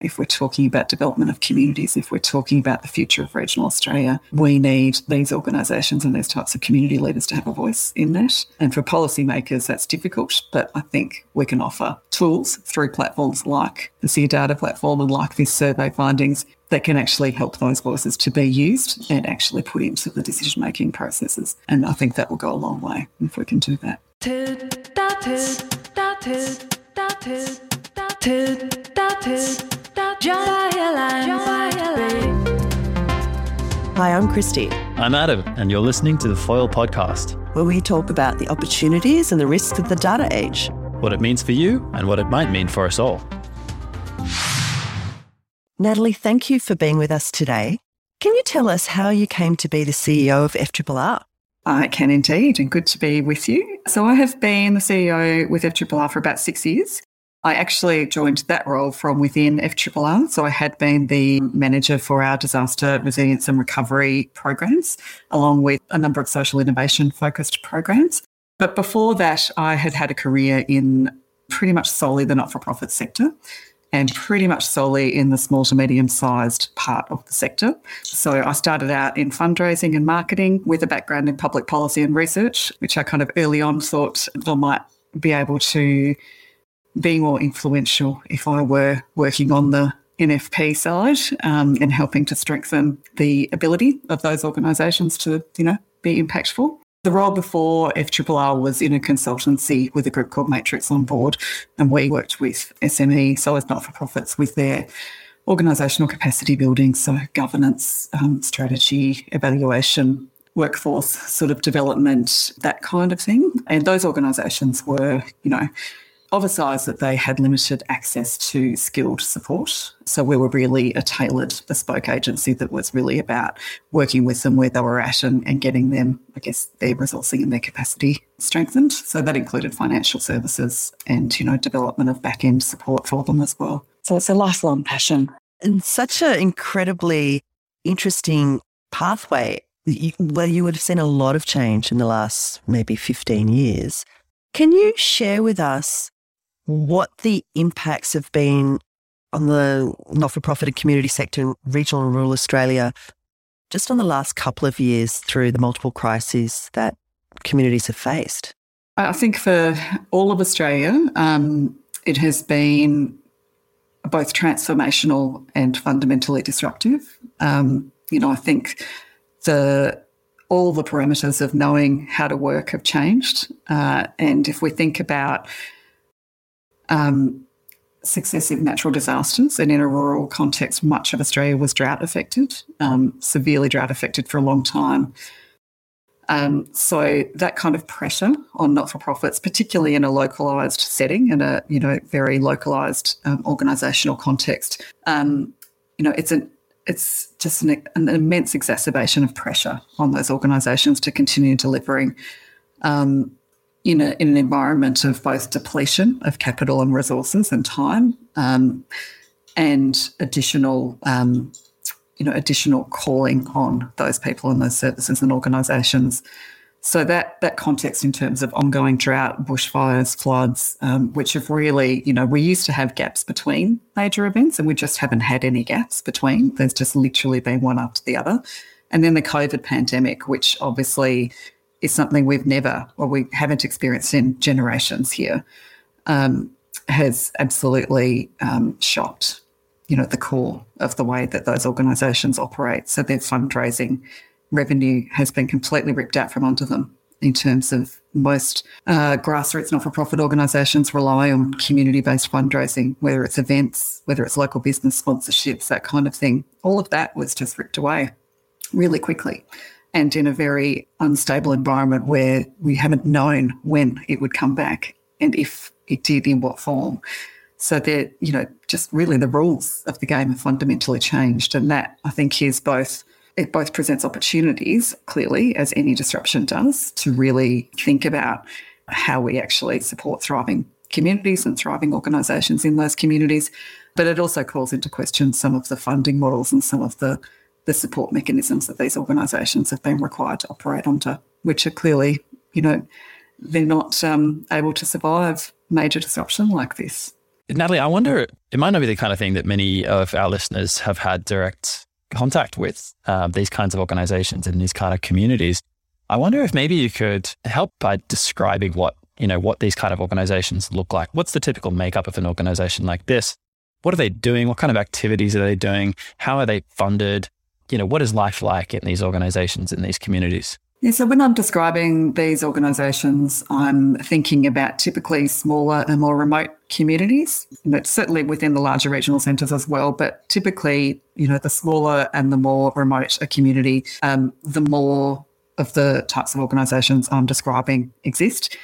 if we're talking about development of communities, if we're talking about the future of regional Australia, we need these organisations and these types of community leaders to have a voice in that. And for policymakers, that's difficult, but I think we can offer tools through platforms like the SEER Data platform and like this survey findings that can actually help those voices to be used and actually put into the decision making processes. And I think that will go a long way if we can do that. Hi, I'm Christy. I'm Adam, and you're listening to the Foil Podcast, where we talk about the opportunities and the risks of the data age, what it means for you, and what it might mean for us all. Natalie, thank you for being with us today. Can you tell us how you came to be the CEO of FRRR? I can indeed, and good to be with you. So, I have been the CEO with FRRR for about six years. I actually joined that role from within FRRR. So I had been the manager for our disaster resilience and recovery programs, along with a number of social innovation focused programs. But before that, I had had a career in pretty much solely the not for profit sector and pretty much solely in the small to medium sized part of the sector. So I started out in fundraising and marketing with a background in public policy and research, which I kind of early on thought I might be able to be more influential if I were working on the NFP side um, and helping to strengthen the ability of those organisations to, you know, be impactful. The role before FRRR was in a consultancy with a group called Matrix on board, and we worked with SME, so as not for profits, with their organisational capacity building, so governance, um, strategy, evaluation, workforce sort of development, that kind of thing. And those organisations were, you know, of a size that they had limited access to skilled support. So we were really a tailored, bespoke agency that was really about working with them where they were at and, and getting them, I guess, their resourcing and their capacity strengthened. So that included financial services and, you know, development of back end support for them as well. So it's a lifelong passion. And such an incredibly interesting pathway where you would have seen a lot of change in the last maybe 15 years. Can you share with us what the impacts have been on the not for profit and community sector in regional and rural Australia just on the last couple of years through the multiple crises that communities have faced? I think for all of Australia, um, it has been both transformational and fundamentally disruptive. Um, you know, I think the all the parameters of knowing how to work have changed, uh, and if we think about um, successive natural disasters. And in a rural context, much of Australia was drought affected, um, severely drought affected for a long time. Um, so that kind of pressure on not-for-profits, particularly in a localised setting, in a you know very localised um, organisational context, um, you know it's an it's just an, an, immense exacerbation of pressure on those organisations to continue delivering um, in, a, in an environment of both depletion of capital and resources and time, um, and additional, um, you know, additional calling on those people and those services and organisations. So that that context in terms of ongoing drought, bushfires, floods, um, which have really, you know, we used to have gaps between major events, and we just haven't had any gaps between. There's just literally been one after the other, and then the COVID pandemic, which obviously is something we've never or we haven't experienced in generations here, um, has absolutely um, shocked, you know, the core of the way that those organisations operate. So their fundraising revenue has been completely ripped out from under them in terms of most uh, grassroots not-for-profit organisations rely on community-based fundraising, whether it's events, whether it's local business sponsorships, that kind of thing. All of that was just ripped away really quickly and in a very unstable environment where we haven't known when it would come back and if it did, in what form. So that, you know, just really the rules of the game have fundamentally changed. And that I think is both it both presents opportunities, clearly, as any disruption does, to really think about how we actually support thriving communities and thriving organisations in those communities. But it also calls into question some of the funding models and some of the the support mechanisms that these organisations have been required to operate under, which are clearly, you know, they're not um, able to survive major disruption like this. Natalie, I wonder, it might not be the kind of thing that many of our listeners have had direct contact with uh, these kinds of organizations and these kind of communities. I wonder if maybe you could help by describing what, you know, what these kind of organizations look like. What's the typical makeup of an organization like this? What are they doing? What kind of activities are they doing? How are they funded? You know, what is life like in these organizations, in these communities? Yeah, so when I'm describing these organisations, I'm thinking about typically smaller and more remote communities. But certainly within the larger regional centres as well. But typically, you know, the smaller and the more remote a community, um, the more of the types of organisations I'm describing exist.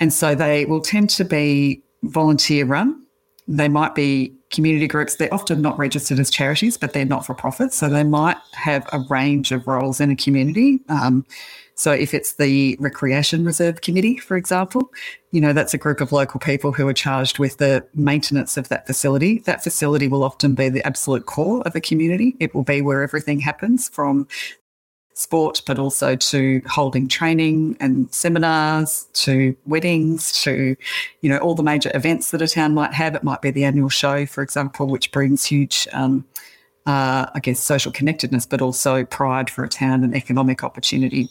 And so they will tend to be volunteer run. They might be community groups. They're often not registered as charities, but they're not for profit. So they might have a range of roles in a community. Um, so if it's the Recreation Reserve Committee, for example, you know, that's a group of local people who are charged with the maintenance of that facility. That facility will often be the absolute core of a community. It will be where everything happens from sport, but also to holding training and seminars, to weddings, to, you know, all the major events that a town might have. It might be the annual show, for example, which brings huge, um, uh, I guess, social connectedness, but also pride for a town and economic opportunity.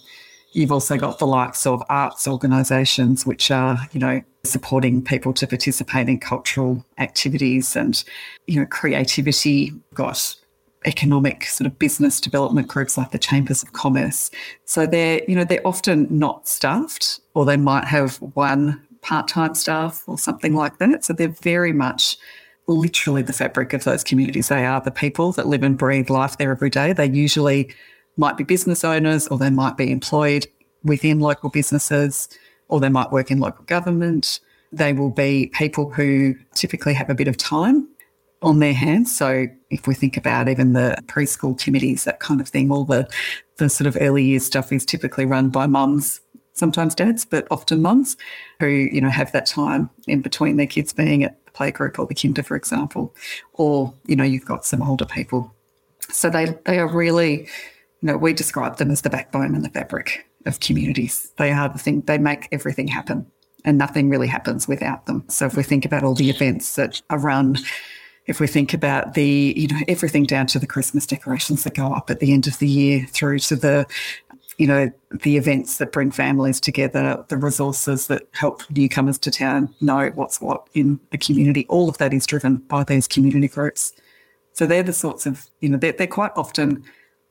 You've also got the likes of arts organisations, which are, you know, supporting people to participate in cultural activities and, you know, creativity. Got economic sort of business development groups like the chambers of commerce. So they're, you know, they're often not staffed or they might have one part-time staff or something like that. So they're very much literally the fabric of those communities. They are the people that live and breathe life there every day. They usually might be business owners or they might be employed within local businesses or they might work in local government. They will be people who typically have a bit of time on their hands. So if we think about even the preschool committees, that kind of thing, all the the sort of early years stuff is typically run by mums, sometimes dads, but often mums who, you know, have that time in between their kids being at the playgroup or the kinder, for example. Or, you know, you've got some older people. So they they are really, you know, we describe them as the backbone and the fabric of communities. They are the thing, they make everything happen. And nothing really happens without them. So if we think about all the events that are run if we think about the, you know, everything down to the Christmas decorations that go up at the end of the year through to the, you know, the events that bring families together, the resources that help newcomers to town know what's what in the community, all of that is driven by these community groups. So they're the sorts of, you know, they're, they're quite often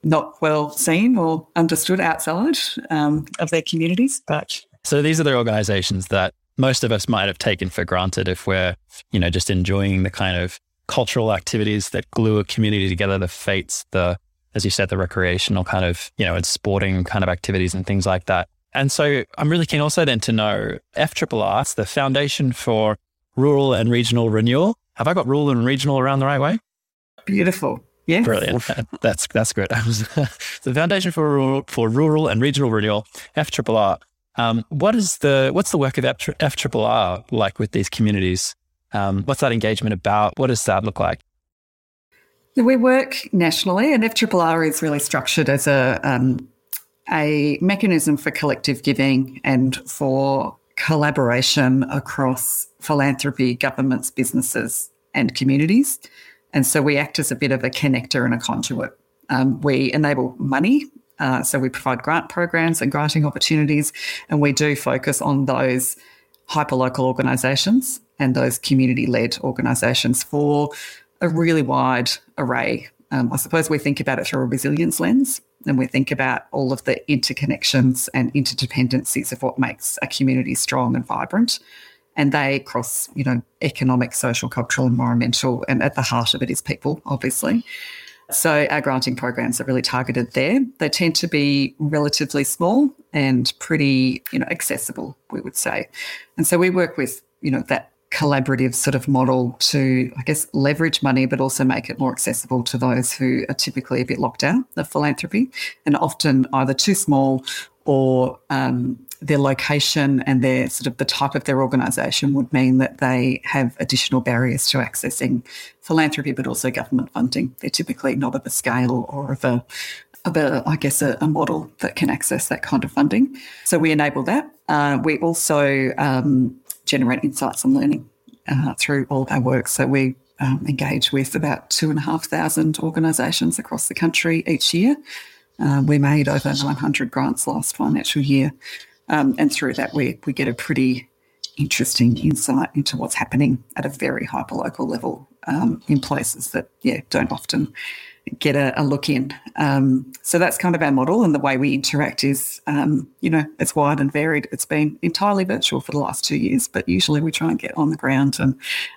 not well seen or understood outside um, of their communities. But so these are the organisations that most of us might have taken for granted if we're, you know, just enjoying the kind of cultural activities that glue a community together, the fetes, the, as you said, the recreational kind of, you know, and sporting kind of activities and things like that. And so I'm really keen also then to know FRRR, it's the Foundation for Rural and Regional Renewal. Have I got rural and regional around the right way? Beautiful. Yeah. Brilliant. That's that's good. the Foundation for Rural, for Rural and Regional Renewal, FRRR. Um, what is the what's the work of FRRR like with these communities? Um, what's that engagement about? What does that look like? We work nationally, and FRRR is really structured as a um, a mechanism for collective giving and for collaboration across philanthropy, governments, businesses, and communities. And so we act as a bit of a connector and a conduit. Um, we enable money. Uh, so we provide grant programs and granting opportunities, and we do focus on those hyperlocal organisations and those community led organisations for a really wide array. Um, I suppose we think about it through a resilience lens and we think about all of the interconnections and interdependencies of what makes a community strong and vibrant. And they cross, you know, economic, social, cultural, environmental, and at the heart of it is people, obviously. So our granting programs are really targeted there. They tend to be relatively small and pretty, you know, accessible, we would say. And so we work with, you know, that collaborative sort of model to, I guess, leverage money, but also make it more accessible to those who are typically a bit locked out of philanthropy and often either too small or um, their location and their sort of the type of their organisation would mean that they have additional barriers to accessing philanthropy, but also government funding. They're typically not of a scale or of a of a, I guess, a, a, model that can access that kind of funding. So we enable that. Uh, we also um, generate insights and learning uh, through all of our work. So we um, engage with about two and a half thousand organisations across the country each year. Uh, we made over 100 grants last financial year. Um, and through that, we, we get a pretty interesting insight into what's happening at a very hyper local level um, in places that, yeah, don't often get a, a look in. Um, so that's kind of our model, and the way we interact is, um, you know, it's wide and varied. It's been entirely virtual for the last two years, but usually we try and get on the ground and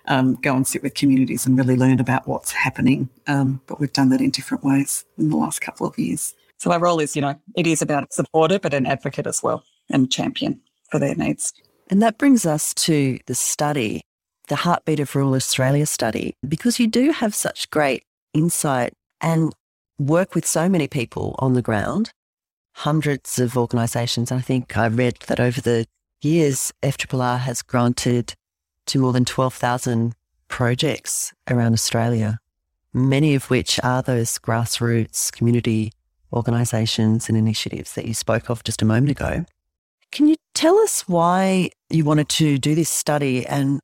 um, go and sit with communities and really learn about what's happening. Um, but we've done that in different ways in the last couple of years. So our role is, you know, it is about a supporter, but an advocate as well and champion for their needs. And that brings us to the study, the Heartbeat of Rural Australia study, because you do have such great insight and work with so many people on the ground, hundreds of organisations. I think I read that over the years, FRRR has granted to more than 12,000 projects around Australia, many of which are those grassroots community organisations and initiatives that you spoke of just a moment ago. Can you tell us why you wanted to do this study and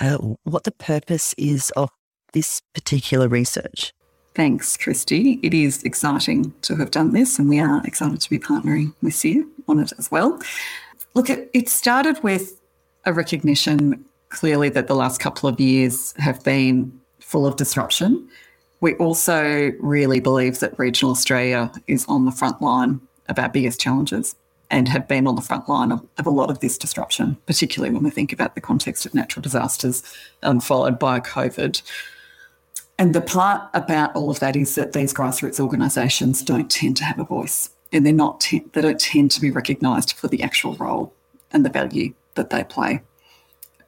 uh, what the purpose is of this particular research? Thanks, Christy. It is exciting to have done this, and we are excited to be partnering with you on it as well. Look, it, started with a recognition clearly that the last couple of years have been full of disruption. We also really believe that regional Australia is on the front line of our biggest challenges and have been on the front line of, of, a lot of this disruption, particularly when we think about the context of natural disasters um, followed by COVID. And the part about all of that is that these grassroots organisations don't tend to have a voice, and they're not te- they don't tend to be recognised for the actual role and the value that they play.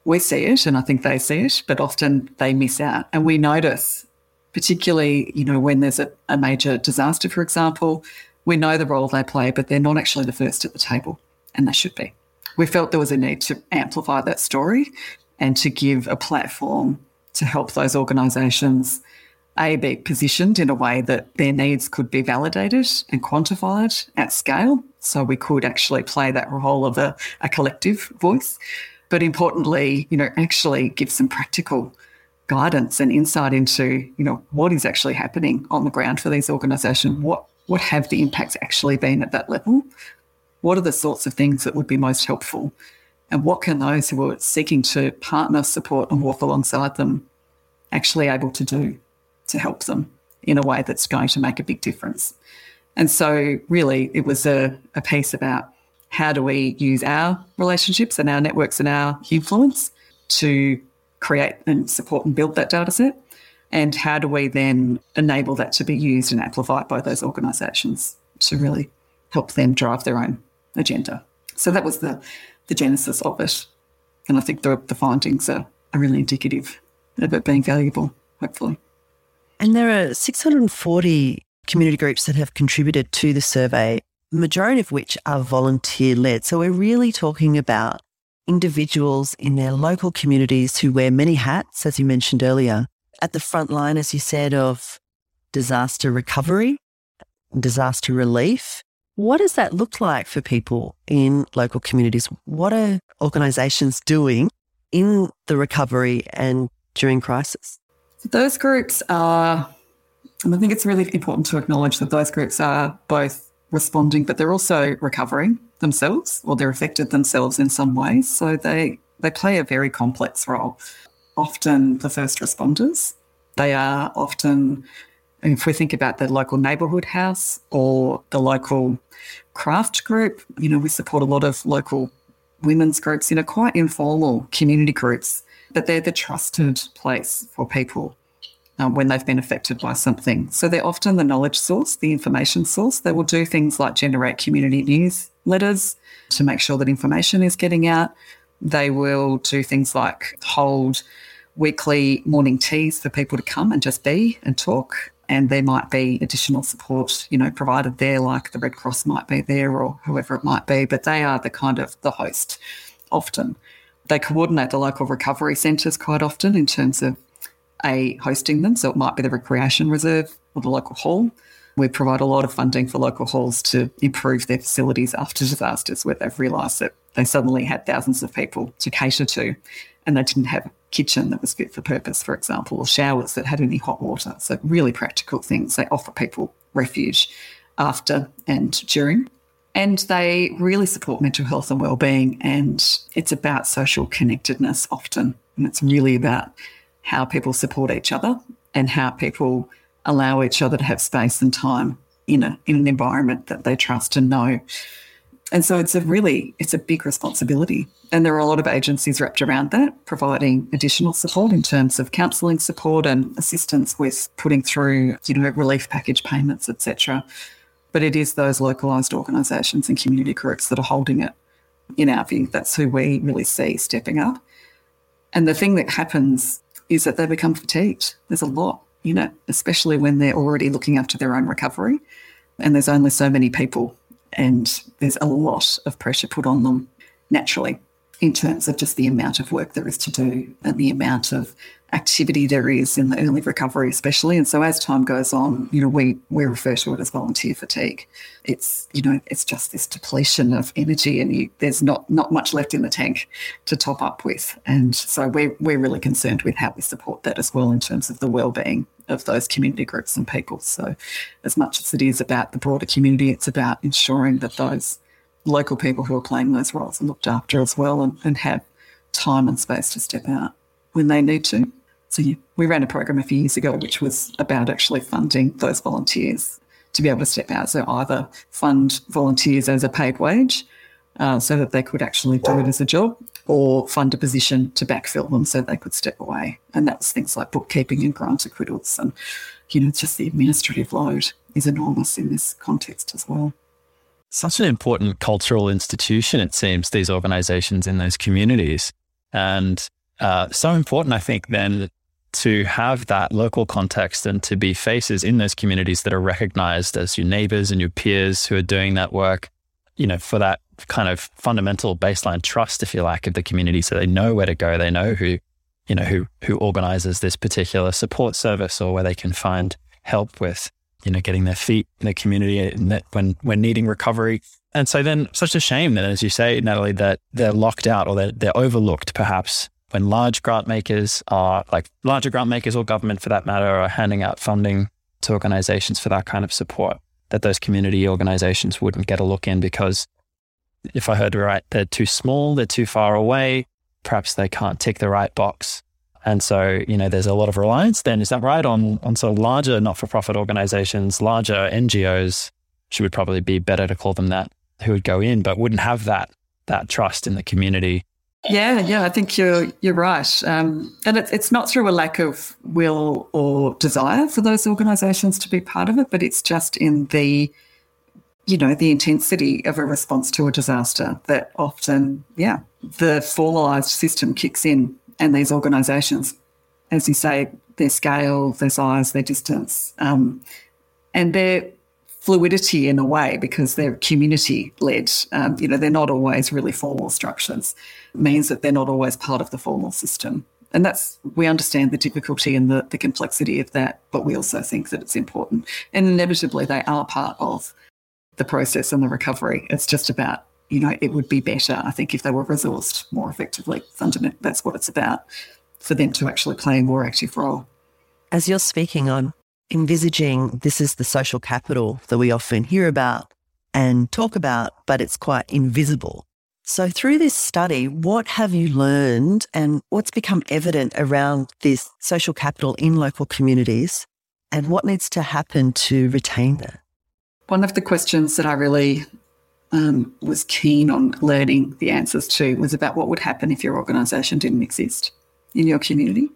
We see it, and I think they see it, but often they miss out, and we notice, particularly you know when there's a, a major disaster, for example, we know the role they play, but they're not actually the first at the table, and they should be. We felt there was a need to amplify that story and to give a platform to help those organisations a be positioned in a way that their needs could be validated and quantified at scale so we could actually play that role of a, a collective voice. But importantly you know actually give some practical guidance and insight into you know what is actually happening on the ground for these organisations. What what have the impacts actually been at that level? What are the sorts of things that would be most helpful and what can those who are seeking to partner, support, and walk alongside them actually able to do to help them in a way that's going to make a big difference? And so, really, it was a, a piece about how do we use our relationships and our networks and our influence to create and support and build that data set? And how do we then enable that to be used and amplified by those organisations to really help them drive their own agenda? So that was the the genesis of it. And I think the, the findings are, are really indicative of it being valuable, hopefully. And there are 640 community groups that have contributed to the survey, the majority of which are volunteer led. So we're really talking about individuals in their local communities who wear many hats, as you mentioned earlier, at the front line, as you said, of disaster recovery, disaster relief, what does that look like for people in local communities? What are organisations doing in the recovery and during crisis? Those groups are, and I think it's really important to acknowledge that those groups are both responding, but they're also recovering themselves or they're affected themselves in some ways. So they, they play a very complex role. Often the first responders, they are often if we think about the local neighbourhood house or the local craft group, you know, we support a lot of local women's groups, you know, quite informal community groups, but they're the trusted place for people um, when they've been affected by something. So they're often the knowledge source, the information source. They will do things like generate community newsletters to make sure that information is getting out. They will do things like hold weekly morning teas for people to come and just be and talk and there might be additional support, you know, provided there, like the Red Cross might be there or whoever it might be, but they are the kind of the host often. They coordinate the local recovery centres quite often in terms of a hosting them. So it might be the recreation reserve or the local hall. We provide a lot of funding for local halls to improve their facilities after disasters where they've realised that they suddenly had thousands of people to cater to and they didn't have kitchen that was fit for purpose, for example, or showers that had any hot water. So, really practical things. They offer people refuge after and during. And they really support mental health and well-being. And it's about social connectedness often. And it's really about how people support each other and how people allow each other to have space and time in a in an environment that they trust and know. And so it's a really it's a big responsibility. And there are a lot of agencies wrapped around that, providing additional support in terms of counselling support and assistance with putting through, you know, relief package payments, etc. But it is those localised organisations and community groups that are holding it. In our view, that's who we really see stepping up. And the thing that happens is that they become fatigued. There's a lot you know, especially when they're already looking after their own recovery. And there's only so many people, and there's a lot of pressure put on them naturally in terms of just the amount of work there is to do and the amount of activity there is in the early recovery, especially. And so as time goes on, you know, we we refer to it as volunteer fatigue. It's you know, it's just this depletion of energy, and you, there's not not much left in the tank to top up with. And so we're we're really concerned with how we support that as well in terms of the well-being of those community groups and people. So as much as it is about the broader community, it's about ensuring that those local people who are playing those roles are looked after as well and, and have time and space to step out when they need to. So yeah, we ran a program a few years ago, which was about actually funding those volunteers to be able to step out. So either fund volunteers as a paid wage uh, so that they could actually do it as a job or fund a position to backfill them so they could step away. And that's things like bookkeeping and grant acquittals. And, you know, just the administrative load is enormous in this context as well. Such an important cultural institution, it seems, these organizations in those communities. And uh, so important, I think, then to have that local context and to be faces in those communities that are recognized as your neighbors and your peers who are doing that work, you know, for that kind of fundamental baseline trust, if you like, of the community. So they know where to go. They know who, you know, who, who organizes this particular support service or where they can find help with, you know, getting their feet in the community when, when needing recovery. And so then such a shame that, as you say, Natalie, that they're locked out or they're, they're overlooked perhaps when large grant makers are like larger grant makers or government for that matter are handing out funding to organizations for that kind of support, that those community organizations wouldn't get a look in because if I heard right, they're too small, they're too far away, perhaps they can't tick the right box. And so, you know, there's a lot of reliance then, is that right, on, on sort of larger not for profit organizations, larger NGOs, she would probably be better to call them that, who would go in, but wouldn't have that that trust in the community yeah, yeah, I think you're you're right, um, and it, it's not through a lack of will or desire for those organisations to be part of it, but it's just in the, you know, the intensity of a response to a disaster that often, yeah, the formalised system kicks in, and these organisations, as you say, their scale, their size, their distance, um, and their fluidity in a way because they're community led. Um, you know, they're not always really formal structures, it means that they're not always part of the formal system. And that's, we understand the difficulty and the, the complexity of that, but we also think that it's important. And inevitably, they are part of the process and the recovery. It's just about, you know, it would be better, I think, if they were resourced more effectively. Fundamentally, that's what it's about for them to actually play a more active role. As you're speaking, I'm envisaging this is the social capital that we often hear about and talk about, but it's quite invisible. So, through this study, what have you learned and what's become evident around this social capital in local communities and what needs to happen to retain that? One of the questions that I really um, was keen on learning the answers to was about what would happen if your organisation didn't exist in your community.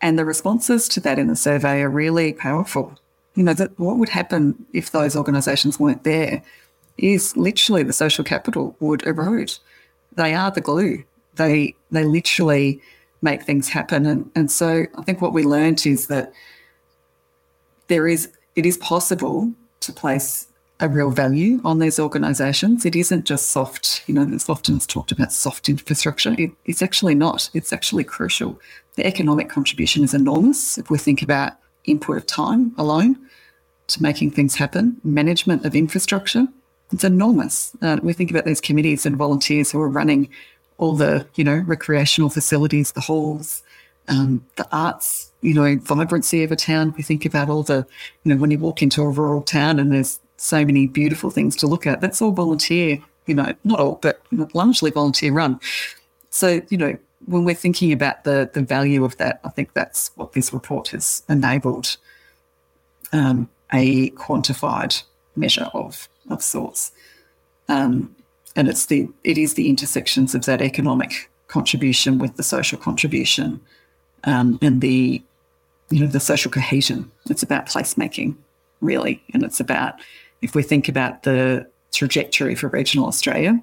And the responses to that in the survey are really powerful. You know, that what would happen if those organisations weren't there is literally the social capital would erode. They are the glue. They they literally make things happen. And and so I think what we learned is that there is it is possible to place a real value on these organisations. It isn't just soft, you know, it's often talked about soft infrastructure. It, it's actually not. It's actually crucial. The economic contribution is enormous if we think about input of time alone to making things happen, management of infrastructure. It's enormous. Uh, we think about these committees and volunteers who are running all the, you know, recreational facilities, the halls, um, the arts, you know, vibrancy of a town. We think about all the, you know, when you walk into a rural town and there's so many beautiful things to look at, that's all volunteer, you know, not all, but largely volunteer run. So, you know, when we're thinking about the the value of that, I think that's what this report has enabled um, a quantified measure of of sorts. Um, and it's the it is the intersections of that economic contribution with the social contribution um, and the you know the social cohesion. It's about placemaking, really, and it's about if we think about the trajectory for regional Australia,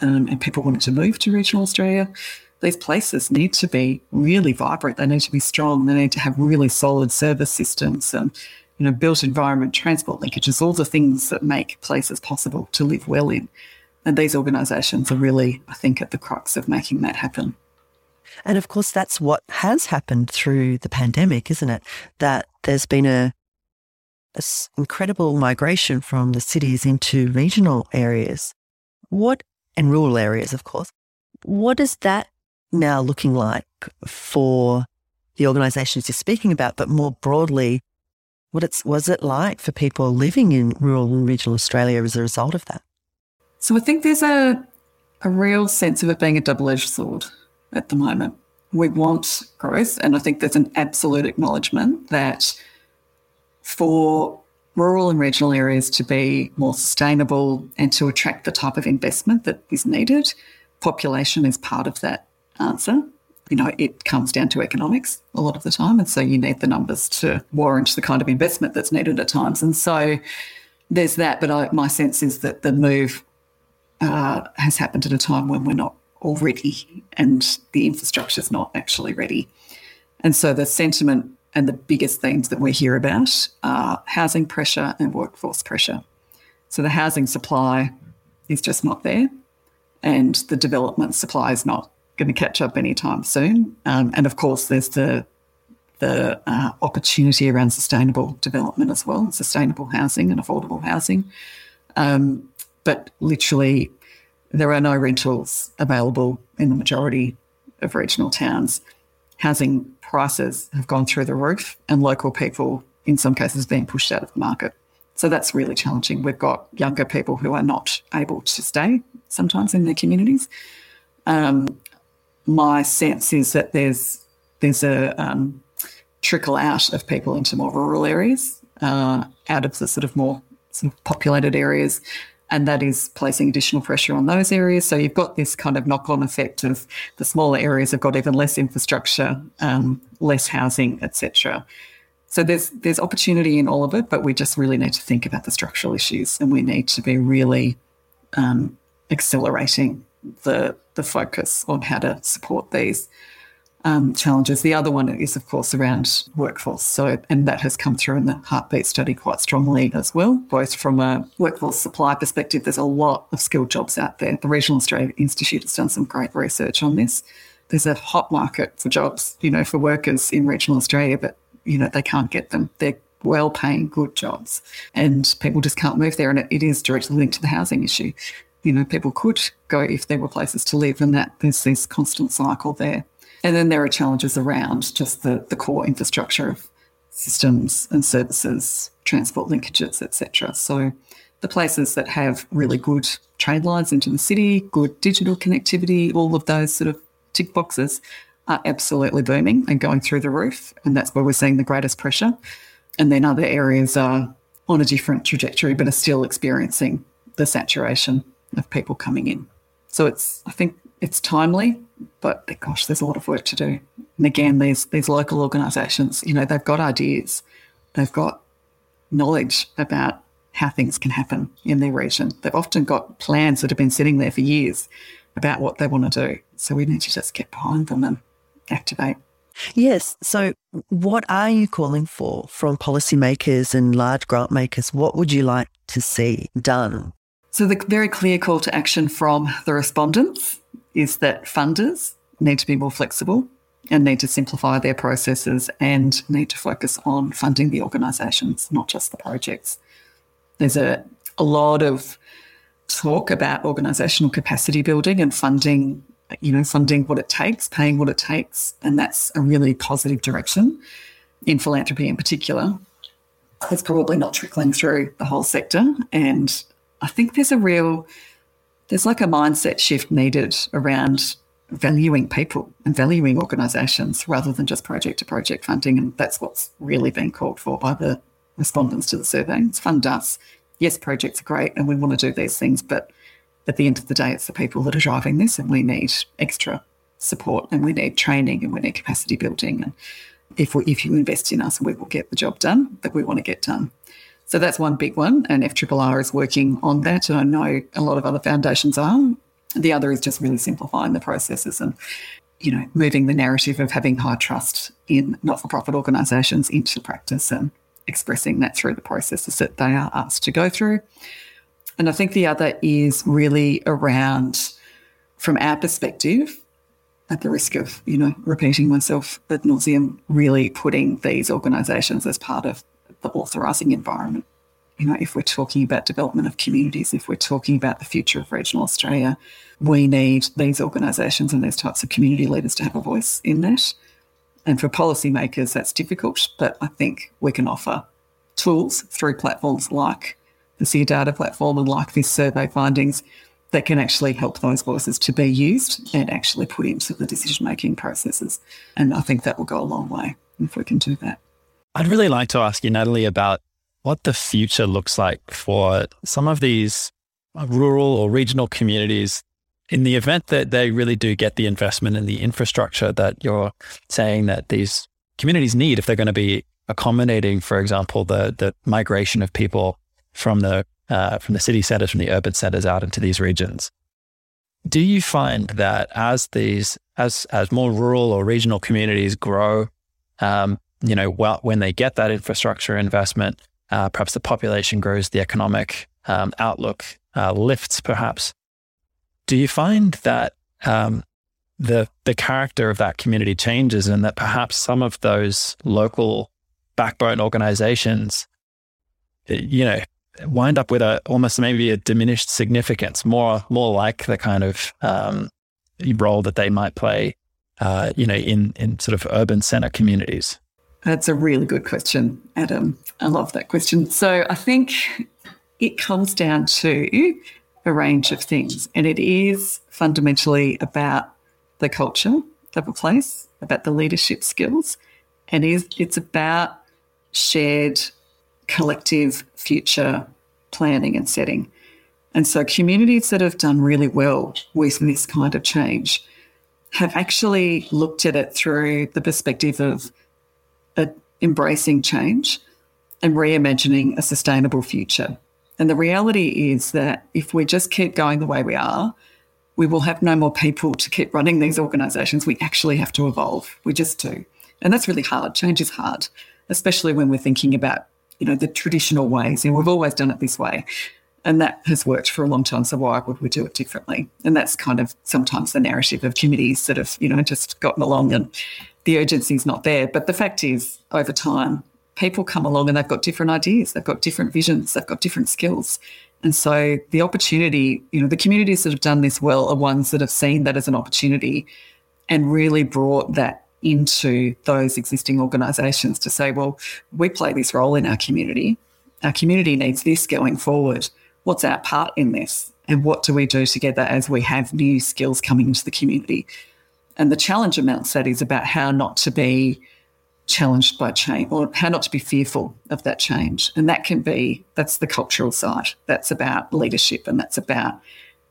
um, and people wanting to move to regional Australia, these places need to be really vibrant. They need to be strong. They need to have really solid service systems and you know built environment, transport linkages, all the things that make places possible to live well in. And these organisations are really, I think, at the crux of making that happen. And of course, that's what has happened through the pandemic, isn't it? That there's been a, a incredible migration from the cities into regional areas. What and rural areas, of course. What is that now looking like for the organisations you're speaking about, but more broadly, what it's was it like for people living in rural and regional Australia as a result of that? So I think there's a a real sense of it being a double-edged sword at the moment. We want growth, and I think there's an absolute acknowledgement that for rural and regional areas to be more sustainable and to attract the type of investment that is needed, population is part of that answer. You know, it comes down to economics a lot of the time. And so you need the numbers to warrant the kind of investment that's needed at times. And so there's that. But I, my sense is that the move uh, has happened at a time when we're not all ready and the infrastructure is not actually ready. And so the sentiment and the biggest themes that we hear about are housing pressure and workforce pressure. So the housing supply is just not there, and the development supply is not going to catch up anytime soon. Um, and of course, there's the the uh, opportunity around sustainable development as well, sustainable housing and affordable housing. Um, but literally, there are no rentals available in the majority of regional towns. Housing prices have gone through the roof, and local people, in some cases, being pushed out of the market. So that's really challenging. We've got younger people who are not able to stay sometimes in their communities. Um, my sense is that there's there's a um, trickle out of people into more rural areas, uh, out of the sort of more sort of populated areas, and that is placing additional pressure on those areas. So you've got this kind of knock-on effect of the smaller areas have got even less infrastructure, um, less housing, etc. So there's there's opportunity in all of it, but we just really need to think about the structural issues, and we need to be really um, accelerating the the focus on how to support these um, challenges. The other one is, of course, around workforce. So, and that has come through in the heartbeat study quite strongly as well, both from a workforce supply perspective. There's a lot of skilled jobs out there. The Regional Australia Institute has done some great research on this. There's a hot market for jobs, you know, for workers in regional Australia, but you know they can't get them. They're well-paying, good jobs, and people just can't move there. And it, it is directly linked to the housing issue you know, people could go if there were places to live, and that there's this constant cycle there. And then there are challenges around just the, the core infrastructure of systems and services, transport linkages, etc. So the places that have really good trade lines into the city, good digital connectivity, all of those sort of tick boxes are absolutely booming and going through the roof. And that's where we're seeing the greatest pressure. And then other areas are on a different trajectory, but are still experiencing the saturation of people coming in. So it's, I think it's timely, but gosh, there's a lot of work to do. And again, these these local organisations, you know, they've got ideas, they've got knowledge about how things can happen in their region. They've often got plans that have been sitting there for years about what they want to do. So we need to just get behind them and activate. Yes. So, what are you calling for from policymakers and large grant makers? What would you like to see done so, the very clear call to action from the respondents is that funders need to be more flexible and need to simplify their processes and need to focus on funding the organisations, not just the projects. There's a, a lot of talk about organisational capacity building and funding you know, funding what it takes, paying what it takes. And that's a really positive direction in philanthropy in particular. It's probably not trickling through the whole sector. And I think there's a real, there's like a mindset shift needed around valuing people and valuing organisations rather than just project to project funding. And that's what's really been called for by the respondents to the survey. It's fund us. Yes, projects are great and we want to do these things, but at the end of the day, it's the people that are driving this, and we need extra support, and we need training, and we need capacity building. And if we, if you invest in us, we will get the job done that we want to get done. So that's one big one, and FRRR is working on that, and I know a lot of other foundations are. The other is just really simplifying the processes and you know moving the narrative of having high trust in not-for-profit organisations into practice and expressing that through the processes that they are asked to go through. And I think the other is really around, from our perspective, at the risk of, you know, repeating myself ad nauseum, really putting these organisations as part of the authorising environment. You know, if we're talking about development of communities, if we're talking about the future of regional Australia, we need these organisations and these types of community leaders to have a voice in that. And for policymakers, that's difficult, but I think we can offer tools through platforms like the SEER data platform and like this survey findings that can actually help those voices to be used and actually put into the decision making processes. And I think that will go a long way if we can do that. I'd really like to ask you, Natalie, about what the future looks like for some of these rural or regional communities in the event that they really do get the investment in the infrastructure that you're saying that these communities need if they're going to be accommodating, for example, the, the migration of people from the uh, from the city centers, from the urban centers out into these regions. Do you find that as these as as more rural or regional communities grow, um, you know, well, when they get that infrastructure investment, uh, perhaps the population grows, the economic um, outlook uh, lifts, perhaps. Do you find that um, the the character of that community changes, and that perhaps some of those local backbone organizations, you know, wind up with a almost maybe a diminished significance, more more like the kind of um, role that they might play, uh, you know, in in sort of urban center communities. That's a really good question, Adam. I love that question. So I think it comes down to a range of things, and it is fundamentally about the culture of a place, about the leadership skills, and it's about shared collective future planning and setting. And so communities that have done really well with this kind of change have actually looked at it through the perspective of uh, embracing change and reimagining a sustainable future. And the reality is that if we just keep going the way we are, we will have no more people to keep running these organisations. We actually have to evolve. We just do. And that's really hard. Change is hard, especially when we're thinking about you know, the traditional ways. And we've always done it this way. And that has worked for a long time. So why would we do it differently? And that's kind of sometimes the narrative of committees that have, you know, just gotten along and the urgency is not there. But the fact is, over time, people come along and they've got different ideas, they've got different visions, they've got different skills. And so the opportunity, you know, the communities that have done this well are ones that have seen that as an opportunity and really brought that into those existing organisations to say, well, we play this role in our community. Our community needs this going forward. What's our part in this? And what do we do together as we have new skills coming into the community? And the challenge of Mount that is about how not to be challenged by change or how not to be fearful of that change. And that can be, that's the cultural side. That's about leadership and that's about,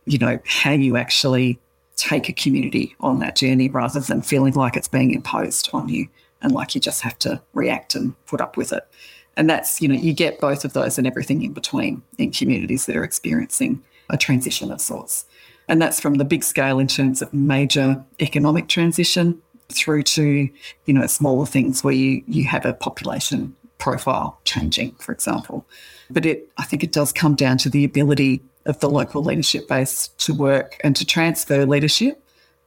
you know, how you actually take a community on that journey rather than feeling like it's being imposed on you and like you just have to react and put up with it. And that's, you know, you get both of those and everything in between in communities that are experiencing a transition of sorts. And that's from the big scale in terms of major economic transition through to, you know, smaller things where you, you have a population profile changing, for example. But it I think it does come down to the ability of the local leadership base to work and to transfer leadership,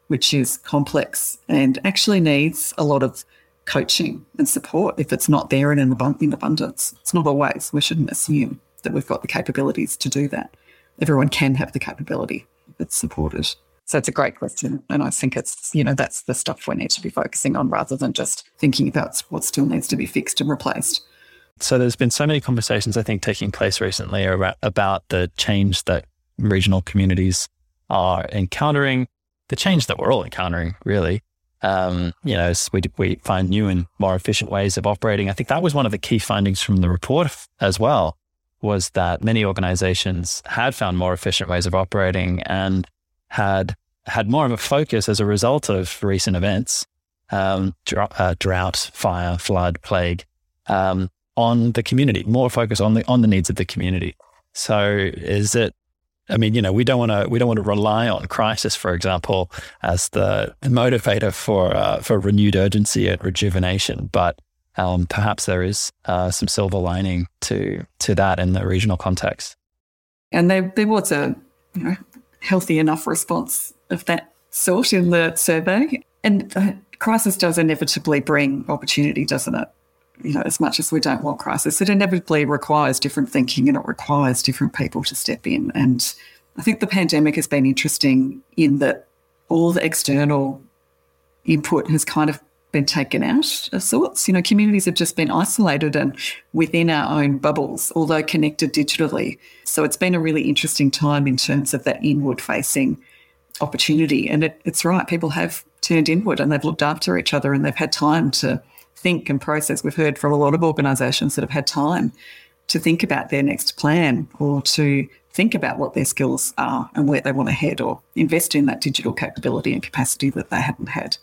which is complex and actually needs a lot of coaching and support if it's not there in, in abundance. It's not always. We shouldn't assume that we've got the capabilities to do that. Everyone can have the capability it's supported. So it's a great question. And I think it's, you know, that's the stuff we need to be focusing on rather than just thinking about what still needs to be fixed and replaced. So there's been so many conversations, I think, taking place recently about, about the change that regional communities are encountering, the change that we're all encountering, really. Um, you know, as we, we find new and more efficient ways of operating. I think that was one of the key findings from the report as well, was that many organizations had found more efficient ways of operating and had had more of a focus as a result of recent events, um, drought, uh, drought, fire, flood, plague, um, on the community, more focus on the on the needs of the community. So, is it? I mean, you know, we don't want to we don't want to rely on crisis, for example, as the motivator for uh, for renewed urgency and rejuvenation. But um, perhaps there is uh, some silver lining to to that in the regional context. And there, there was a you know healthy enough response of that sort in the survey. And uh, crisis does inevitably bring opportunity, doesn't it? You know, as much as we don't want crisis, it inevitably requires different thinking and it requires different people to step in. And I think the pandemic has been interesting in that all the external input has kind of been taken out of sorts. You know, communities have just been isolated and within our own bubbles, although connected digitally. So it's been a really interesting time in terms of that inward facing opportunity. And it, it's right, people have turned inward and they've looked after each other and they've had time to think and process. We've heard from a lot of organisations that have had time to think about their next plan or to think about what their skills are and where they want to head or invest in that digital capability and capacity that they hadn't had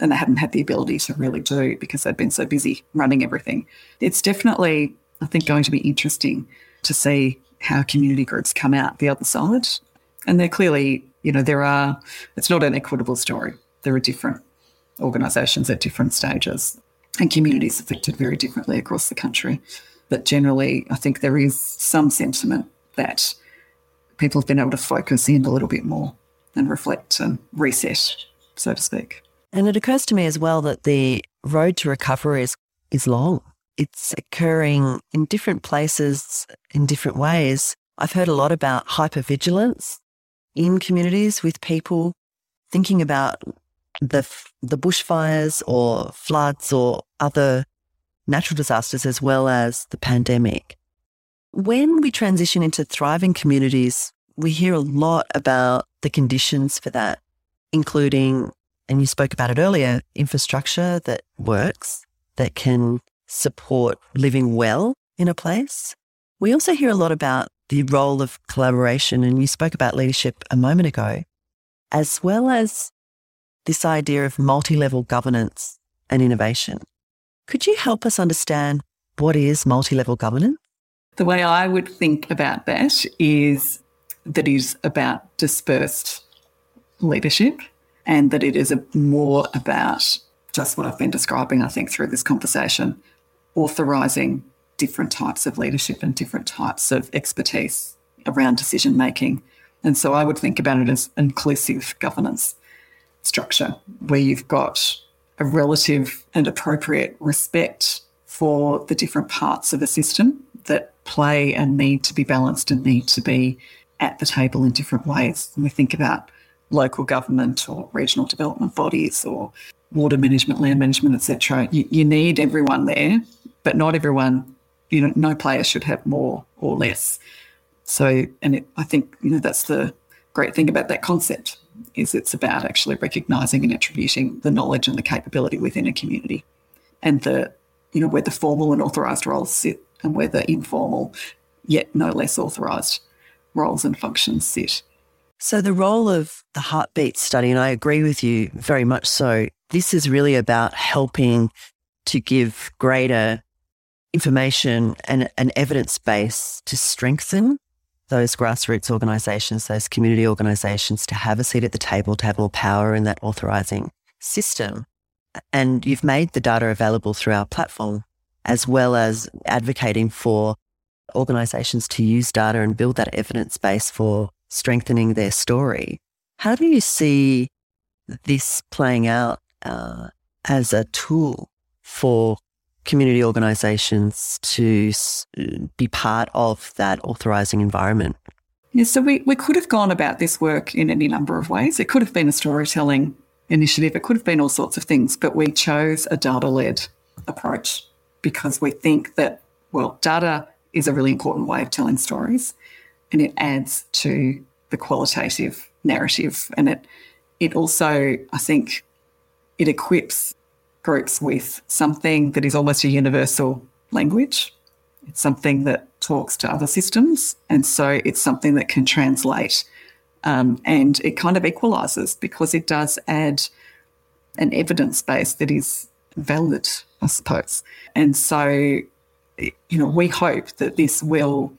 and they hadn't had the ability to really do because they'd been so busy running everything. It's definitely, I think, going to be interesting to see how community groups come out the other side. And they're clearly you know, there are, it's not an equitable story. There are different organisations at different stages and communities affected very differently across the country. But generally, I think there is some sentiment that people have been able to focus in a little bit more and reflect and reset, so to speak. And it occurs to me as well that the road to recovery is, is long. It's occurring in different places in different ways. I've heard a lot about hypervigilance in communities with people thinking about the the bushfires or floods or other natural disasters as well as the pandemic. When we transition into thriving communities, we hear a lot about the conditions for that, including, and you spoke about it earlier, infrastructure that works, that can support living well in a place. We also hear a lot about the role of collaboration, and you spoke about leadership a moment ago, as well as this idea of multi level governance and innovation. Could you help us understand what is multi level governance? The way I would think about that is that is about dispersed leadership and that it is more about just what I've been describing, I think, through this conversation, authorising different types of leadership and different types of expertise around decision making. And so I would think about it as inclusive governance structure where you've got a relative and appropriate respect for the different parts of a system that play and need to be balanced and need to be at the table in different ways. When we think about local government or regional development bodies or water management, land management, etc. You, you need everyone there, but not everyone you know, no player should have more or less. So, and it, I think, you know, that's the great thing about that concept is it's about actually recognizing and attributing the knowledge and the capability within a community and the, you know, where the formal and authorized roles sit and where the informal, yet no less authorized roles and functions sit. So, the role of the heartbeat study, and I agree with you very much so, this is really about helping to give greater information and an evidence base to strengthen those grassroots organisations, those community organisations to have a seat at the table, to have more power in that authorising system. And you've made the data available through our platform, as well as advocating for organisations to use data and build that evidence base for strengthening their story. How do you see this playing out uh, as a tool for community organisations to be part of that authorising environment? Yeah, so we, we could have gone about this work in any number of ways. It could have been a storytelling initiative, it could have been all sorts of things, but we chose a data led approach because we think that, well, data is a really important way of telling stories and it adds to the qualitative narrative. And it, it also, I think, it equips groups with something that is almost a universal language. It's something that talks to other systems. And so it's something that can translate um, and it kind of equalizes because it does add an evidence base that is valid, I suppose. And so, you know, we hope that this will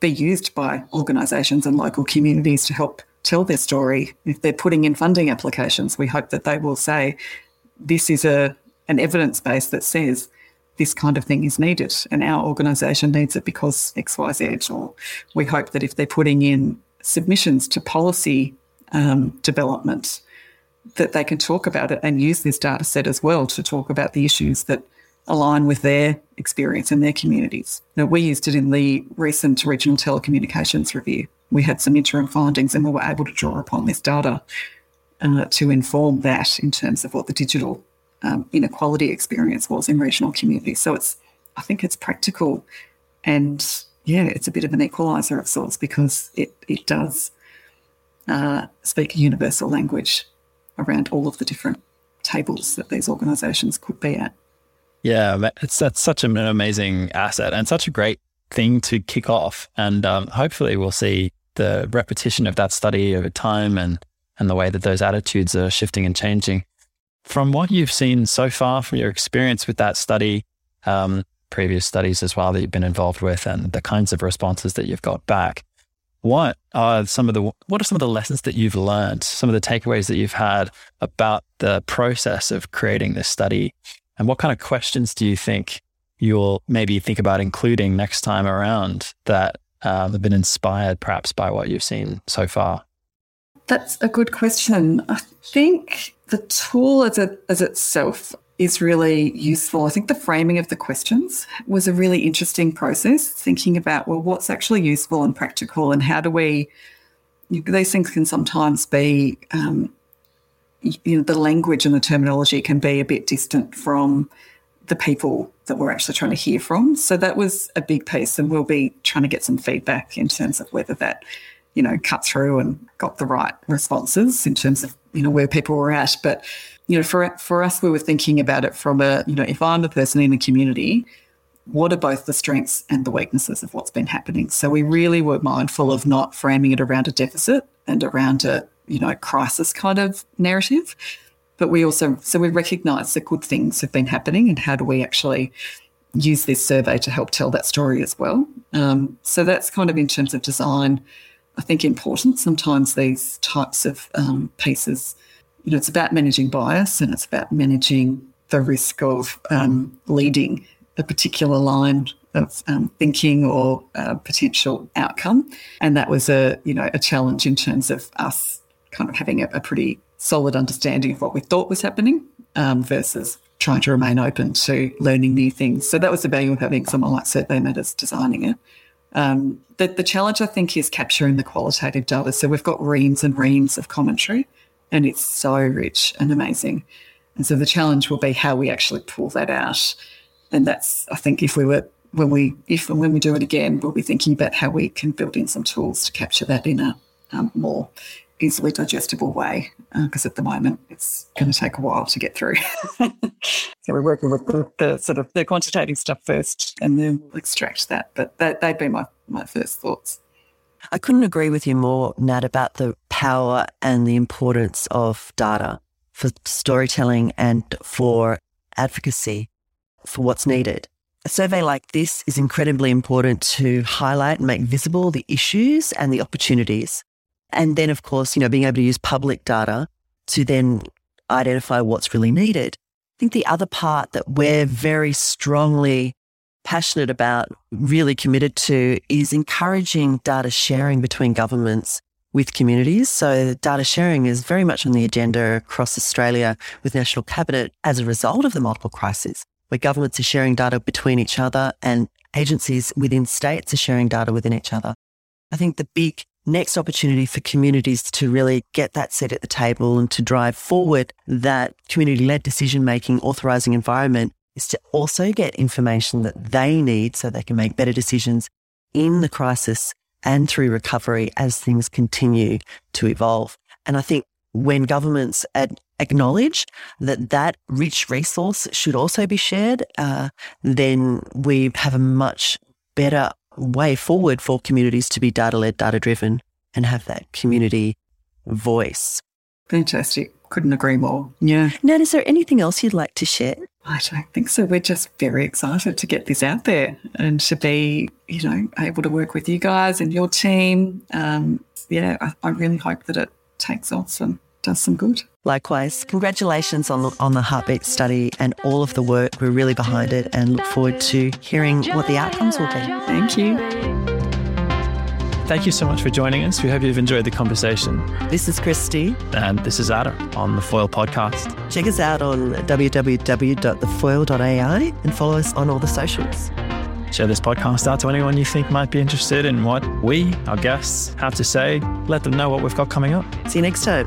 be used by organisations and local communities to help tell their story. If they're putting in funding applications, we hope that they will say, this is a an evidence base that says this kind of thing is needed and our organisation needs it because XYZ. Or we hope that if they're putting in submissions to policy um, development, that they can talk about it and use this data set as well to talk about the issues that align with their experience in their communities. Now, we used it in the recent regional telecommunications review. We had some interim findings and we were able to draw upon this data uh, to inform that in terms of what the digital um, inequality experience was in regional communities. So it's, I think it's practical and yeah, it's a bit of an equaliser of sorts because it, it does uh, speak a universal language around all of the different tables that these organisations could be at. Yeah, it's that's such an amazing asset and such a great thing to kick off. And um, hopefully, we'll see the repetition of that study over time and and the way that those attitudes are shifting and changing. From what you've seen so far, from your experience with that study, um, previous studies as well that you've been involved with, and the kinds of responses that you've got back, what are some of the what are some of the lessons that you've learned? Some of the takeaways that you've had about the process of creating this study and what kind of questions do you think you'll maybe think about including next time around that uh, have been inspired perhaps by what you've seen so far? That's a good question. I think the tool as, a, as itself is really useful. I think the framing of the questions was a really interesting process, thinking about, well, what's actually useful and practical, and how do we, these things can sometimes be um, you know, the language and the terminology can be a bit distant from the people that we're actually trying to hear from. So that was a big piece, and we'll be trying to get some feedback in terms of whether that, you know, cut through and got the right responses in terms of you know where people were at. But you know, for for us, we were thinking about it from a you know, if I'm a person in the community, what are both the strengths and the weaknesses of what's been happening? So we really were mindful of not framing it around a deficit and around a you know, crisis kind of narrative. But we also, so we recognise that good things have been happening and how do we actually use this survey to help tell that story as well. Um, so that's kind of in terms of design, I think important. Sometimes these types of um, pieces, you know, it's about managing bias and it's about managing the risk of um, leading a particular line of um, thinking or uh, potential outcome. And that was a, you know, a challenge in terms of us kind of having a, a pretty solid understanding of what we thought was happening um, versus trying to remain open to learning new things. So that was the value of having someone like Survey Matters designing it. Um, the, the challenge, I think, is capturing the qualitative data. So we've got reams and reams of commentary, and it's so rich and amazing. And so the challenge will be how we actually pull that out. And that's, I think, if we were when we if and when we do it again, we'll be thinking about how we can build in some tools to capture that in a um, more easily digestible way because uh, at the moment it's going to take a while to get through. so we're working with the, the, sort of the quantitative stuff first and then we'll extract that. But that, they'd be my, my first thoughts. I couldn't agree with you more, Nat, about the power and the importance of data for storytelling and for advocacy for what's needed. A survey like this is incredibly important to highlight and make visible the issues and the opportunities and then, of course, you know, being able to use public data to then identify what's really needed. I think the other part that we're very strongly passionate about, really committed to, is encouraging data sharing between governments with communities. So data sharing is very much on the agenda across Australia with National Cabinet as a result of the multiple crises, where governments are sharing data between each other and agencies within states are sharing data within each other. I think the big next opportunity for communities to really get that seat at the table and to drive forward that community led decision making, authorizing environment is to also get information that they need so they can make better decisions in the crisis and through recovery as things continue to evolve. And I think when governments acknowledge that that rich resource should also be shared, uh, then we have a much better way forward for communities to be data led, data driven, and have that community voice. Fantastic. Couldn't agree more. Yeah. Now, is there anything else you'd like to share? I don't think so. We're just very excited to get this out there and to be, you know, able to work with you guys and your team. Um, yeah, I, I really hope that it takes off and does some good. Likewise, congratulations on, on the heartbeat study and all of the work. We're really behind it and look forward to hearing what the outcomes will be. Thank you. Thank you so much for joining us. We hope you've enjoyed the conversation. This is Christy. And this is Ada on the Foil podcast. Check us out on www.thefoil.ai and follow us on all the socials. Share this podcast out to anyone you think might be interested in what we, our guests, have to say. Let them know what we've got coming up. See you next time.